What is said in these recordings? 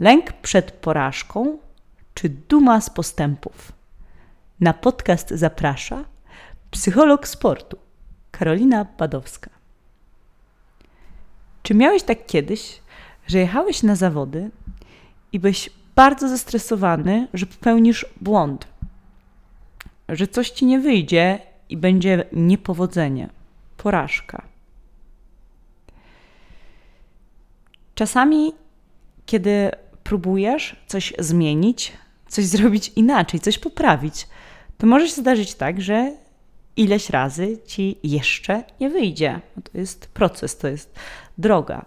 Lęk przed porażką czy duma z postępów? Na podcast zaprasza psycholog sportu Karolina Badowska. Czy miałeś tak kiedyś, że jechałeś na zawody i byłeś bardzo zestresowany, że popełnisz błąd, że coś ci nie wyjdzie i będzie niepowodzenie, porażka? Czasami, kiedy próbujesz coś zmienić, coś zrobić inaczej, coś poprawić, to może się zdarzyć tak, że ileś razy ci jeszcze nie wyjdzie. No to jest proces, to jest droga.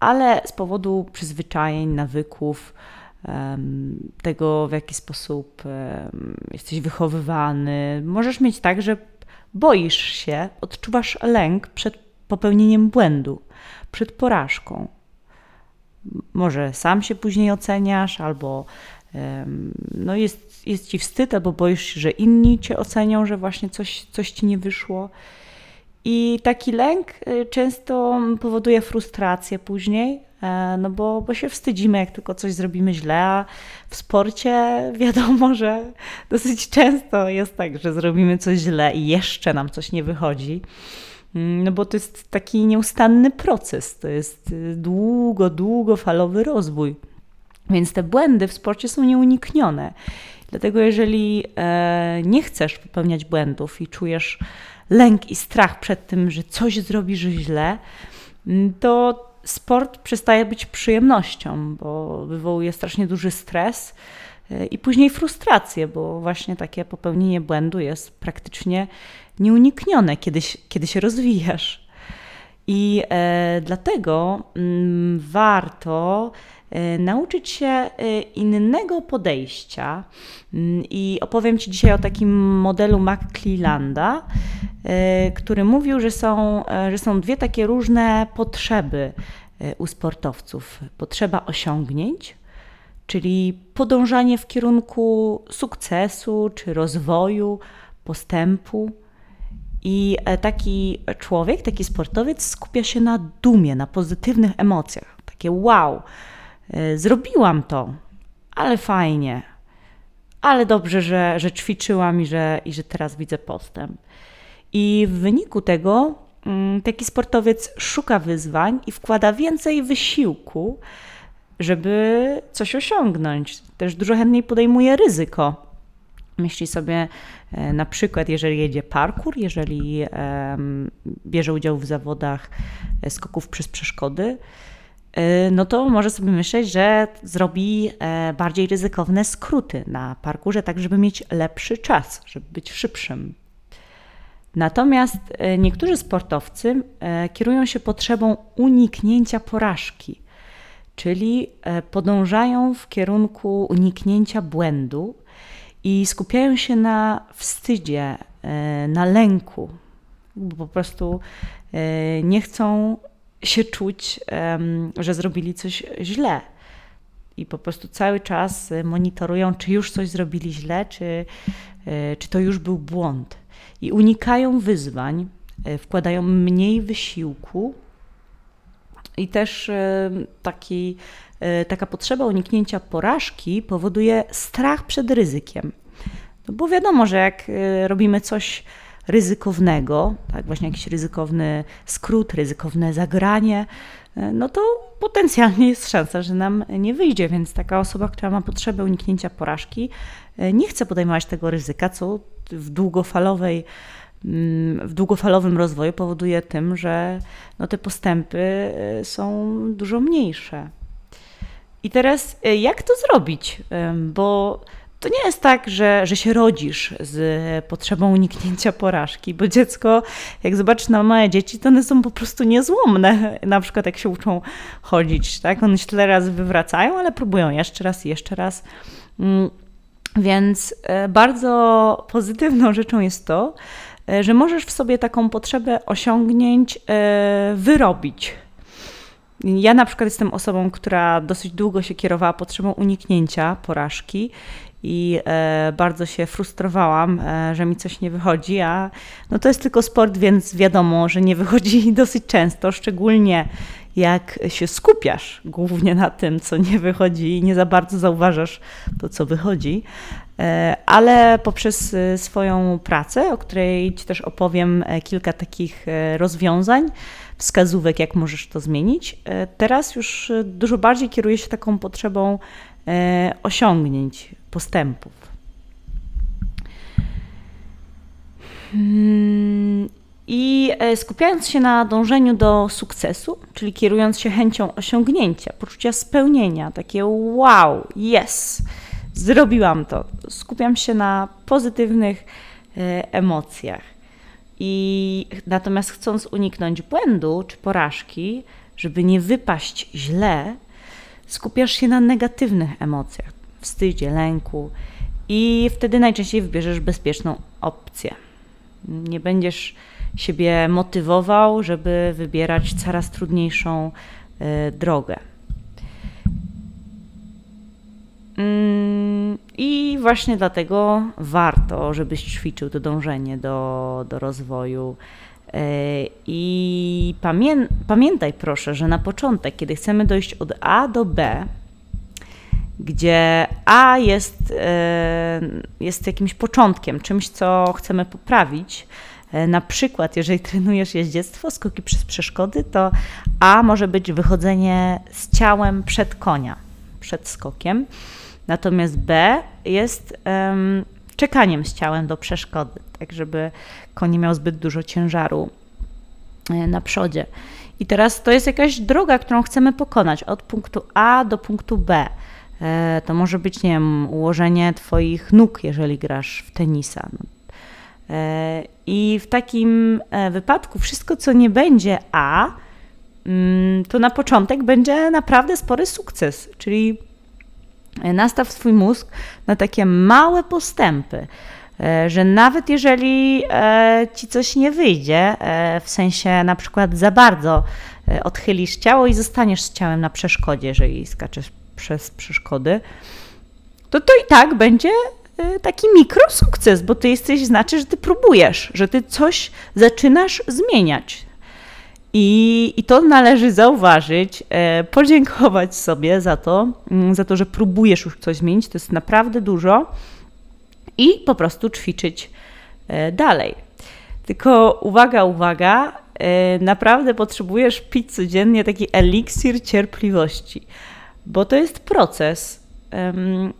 Ale z powodu przyzwyczajeń, nawyków, tego w jaki sposób jesteś wychowywany, możesz mieć tak, że boisz się, odczuwasz lęk przed popełnieniem błędu, przed porażką może sam się później oceniasz, albo no jest, jest ci wstyd, albo boisz się, że inni cię ocenią, że właśnie coś, coś ci nie wyszło. I taki lęk y, często powoduje frustrację później, e, no bo, bo się wstydzimy, jak tylko coś zrobimy źle, a w sporcie wiadomo, że dosyć często jest tak, że zrobimy coś źle i jeszcze nam coś nie wychodzi. Mm, no bo to jest taki nieustanny proces, to jest y, długo, długofalowy rozwój. Więc te błędy w sporcie są nieuniknione. Dlatego, jeżeli e, nie chcesz popełniać błędów i czujesz lęk i strach przed tym, że coś zrobisz źle, mm, to sport przestaje być przyjemnością, bo wywołuje strasznie duży stres e, i później frustrację, bo właśnie takie popełnienie błędu jest praktycznie nieuniknione, kiedy, kiedy się rozwijasz. I e, dlatego m, mm, warto e, nauczyć się e, innego podejścia. Mm, I opowiem Ci dzisiaj o takim modelu McClellanda, e, który mówił, że są, e, że są dwie takie różne potrzeby e, u sportowców: potrzeba osiągnięć, czyli podążanie w kierunku sukcesu czy rozwoju, postępu i e, taki człowiek, taki sportowiec skupia się na dumie, na pozytywnych emocjach. Takie wow, e, zrobiłam to, ale fajnie, ale dobrze, że, że ćwiczyłam i że, i że teraz widzę postęp. I w wyniku tego mm, taki sportowiec szuka wyzwań i wkłada więcej wysiłku, żeby coś osiągnąć. Też dużo chętniej podejmuje ryzyko Myśli sobie e, na przykład, jeżeli jedzie parkour, jeżeli bierze udział w zawodach e, skoków przez przeszkody, e, no to może sobie myśleć, że zrobi bardziej ryzykowne skróty na parkurze, tak żeby mieć lepszy czas, żeby być szybszym. Natomiast niektórzy sportowcy kierują się potrzebą uniknięcia porażki, czyli podążają w kierunku uniknięcia błędu i skupiają się na wstydzie, e, na lęku, bo po prostu e, nie chcą się czuć, że zrobili coś źle. I po prostu cały czas monitorują, czy już coś zrobili źle, czy, e, czy to już był błąd. I unikają wyzwań, wkładają mniej wysiłku. I też taki E, taka potrzeba uniknięcia porażki powoduje strach przed ryzykiem. No bo wiadomo, że jak e, robimy coś ryzykownego, tak właśnie jakiś ryzykowny skrót, ryzykowne zagranie, e, no to potencjalnie jest szansa, że nam nie wyjdzie, więc taka osoba, która ma potrzebę uniknięcia porażki, nie chce podejmować tego ryzyka, co w długofalowej mm, w długofalowym rozwoju powoduje tym, że no te postępy są dużo mniejsze. I teraz y, jak to zrobić? Bo to nie jest tak, że, że się rodzisz z potrzebą uniknięcia porażki, bo dziecko, jak zobaczysz na małe dzieci, to one są po prostu niezłomne. Na przykład jak się uczą chodzić, tak? One się tyle razy wywracają, ale próbują jeszcze raz, jeszcze raz. Mm, więc e, bardzo pozytywną rzeczą jest to, e, że możesz w sobie taką potrzebę osiągnięć e, wyrobić. Ja na przykład jestem osobą, która dosyć długo się kierowała potrzebą uniknięcia porażki i e, bardzo się frustrowałam, e, że mi coś nie wychodzi, a no to jest tylko sport, więc wiadomo, że nie wychodzi dosyć często, szczególnie jak się skupiasz głównie na tym, co nie wychodzi i nie za bardzo zauważasz to, co wychodzi, ale poprzez e, swoją pracę, o której Ci też opowiem e, kilka takich rozwiązań, wskazówek, jak możesz to zmienić, teraz już dużo bardziej kieruję się taką potrzebą osiągnięć, postępów. Hmm, I e, skupiając się na dążeniu do sukcesu, czyli kierując się chęcią osiągnięcia, poczucia spełnienia, takie wow, yes, zrobiłam to. Skupiam się na pozytywnych e, emocjach. I natomiast chcąc uniknąć błędu czy porażki, żeby nie wypaść źle, skupiasz się na negatywnych emocjach, wstydzie, lęku i wtedy najczęściej wybierzesz bezpieczną opcję. Nie będziesz siebie motywował, żeby wybierać coraz trudniejszą e, drogę. Mm, I właśnie dlatego warto, żebyś ćwiczył to dążenie do, do rozwoju. E, I pamię pamiętaj proszę, że na początek, kiedy chcemy dojść od A do B, gdzie A jest, e, jest jakimś początkiem, czymś, co chcemy poprawić. E, na przykład, jeżeli trenujesz jeździectwo, skoki przez przeszkody, to A może być wychodzenie z ciałem przed konia, przed skokiem. Natomiast B jest um, czekaniem z ciałem do przeszkody, tak żeby koń nie miał zbyt dużo ciężaru e, na przodzie. I teraz to jest jakaś droga, którą chcemy pokonać od punktu A do punktu B. E, to może być, nie wiem, ułożenie Twoich nóg, jeżeli grasz w tenisa. E, I w takim wypadku wszystko, co nie będzie A, mm, to na początek będzie naprawdę spory sukces, czyli nastaw swój mózg na takie małe postępy, że nawet jeżeli ci coś nie wyjdzie, w sensie na przykład za bardzo odchylisz ciało i zostaniesz z ciałem na przeszkodzie, jeżeli skaczesz przez przeszkody, to to i tak będzie e, taki mikrosukces, bo ty jesteś, znaczy, że ty próbujesz, że ty coś zaczynasz zmieniać. I, I to należy zauważyć, e, podziękować sobie za to, mm, za to, że próbujesz już coś zmienić. To jest naprawdę dużo i po prostu ćwiczyć e, dalej. Tylko uwaga, uwaga, e, naprawdę potrzebujesz pić codziennie taki eliksir cierpliwości bo to jest proces.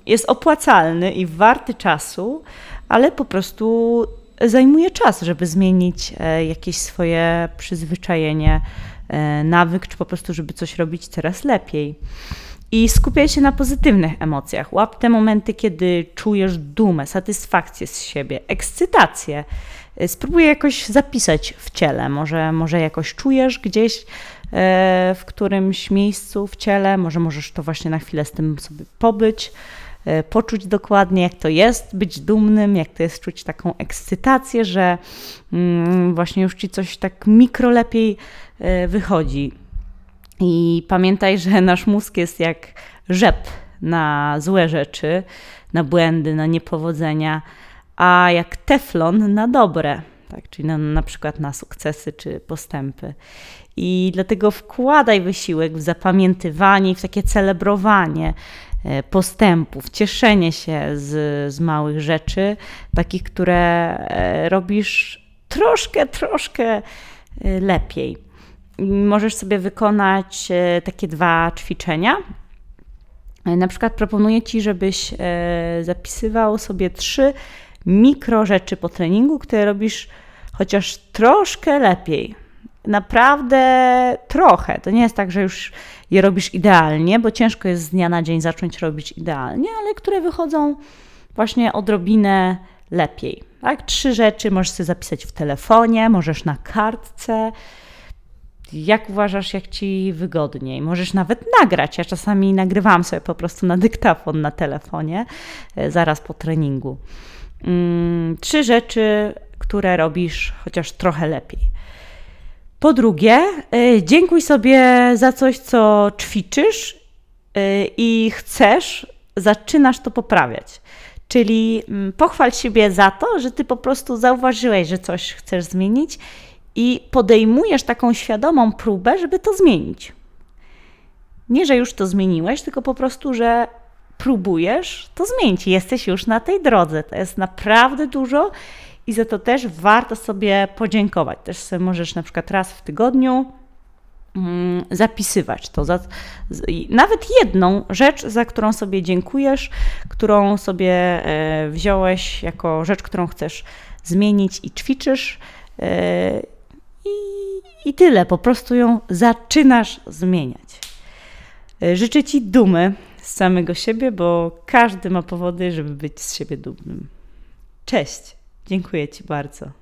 Jest opłacalny i warty czasu, ale po prostu zajmuje czas, żeby zmienić e, jakieś swoje przyzwyczajenie, e, nawyk, czy po prostu, żeby coś robić coraz lepiej. I skupiaj się na pozytywnych emocjach. Łap te momenty, kiedy czujesz dumę, satysfakcję z siebie, ekscytację. E, spróbuj jakoś zapisać w ciele. Może, może jakoś czujesz gdzieś w którymś miejscu w ciele. Może możesz to właśnie na chwilę z tym sobie pobyć, poczuć dokładnie, jak to jest być dumnym, jak to jest czuć taką ekscytację, że mm, właśnie już ci coś tak mikro lepiej e, wychodzi. I pamiętaj, że nasz mózg jest jak rzep na złe rzeczy, na błędy, na niepowodzenia, a jak teflon na dobre, tak? czyli na, na przykład na sukcesy czy postępy. I dlatego wkładaj wysiłek w zapamiętywanie i w takie celebrowanie e, postępów, cieszenie się z, z małych rzeczy, takich, które e, robisz troszkę, troszkę e, lepiej. Możesz sobie wykonać takie dwa ćwiczenia. Na przykład proponuję Ci, żebyś zapisywał sobie trzy mikro rzeczy po treningu, które robisz chociaż troszkę lepiej naprawdę trochę. To nie jest tak, że już je robisz idealnie, bo ciężko jest z dnia na dzień zacząć robić idealnie, ale które wychodzą właśnie odrobinę lepiej. Tak? Trzy rzeczy możesz sobie zapisać w telefonie, możesz na kartce. Jak uważasz, jak ci wygodniej? Możesz nawet nagrać. Ja czasami nagrywam sobie po prostu na dyktafon na telefonie e, zaraz po treningu. Mm, trzy rzeczy, które robisz chociaż trochę lepiej. Po drugie, y, dziękuj sobie za coś, co ćwiczysz y, i chcesz, zaczynasz to poprawiać. Czyli mm, pochwal siebie za to, że ty po prostu zauważyłeś, że coś chcesz zmienić i podejmujesz taką świadomą próbę, żeby to zmienić. Nie, że już to zmieniłeś, tylko po prostu, że próbujesz to zmienić. Jesteś już na tej drodze. To jest naprawdę dużo i za to też warto sobie podziękować. Też sobie możesz na przykład raz w tygodniu mm, zapisywać to. Za, nawet jedną rzecz, za którą sobie dziękujesz, którą sobie e, wziąłeś jako rzecz, którą chcesz zmienić i ćwiczysz. E, I, I tyle, po prostu ją zaczynasz zmieniać. E, życzę Ci dumy z samego siebie, bo każdy ma powody, żeby być z siebie dumnym. Cześć, dziękuję Ci bardzo.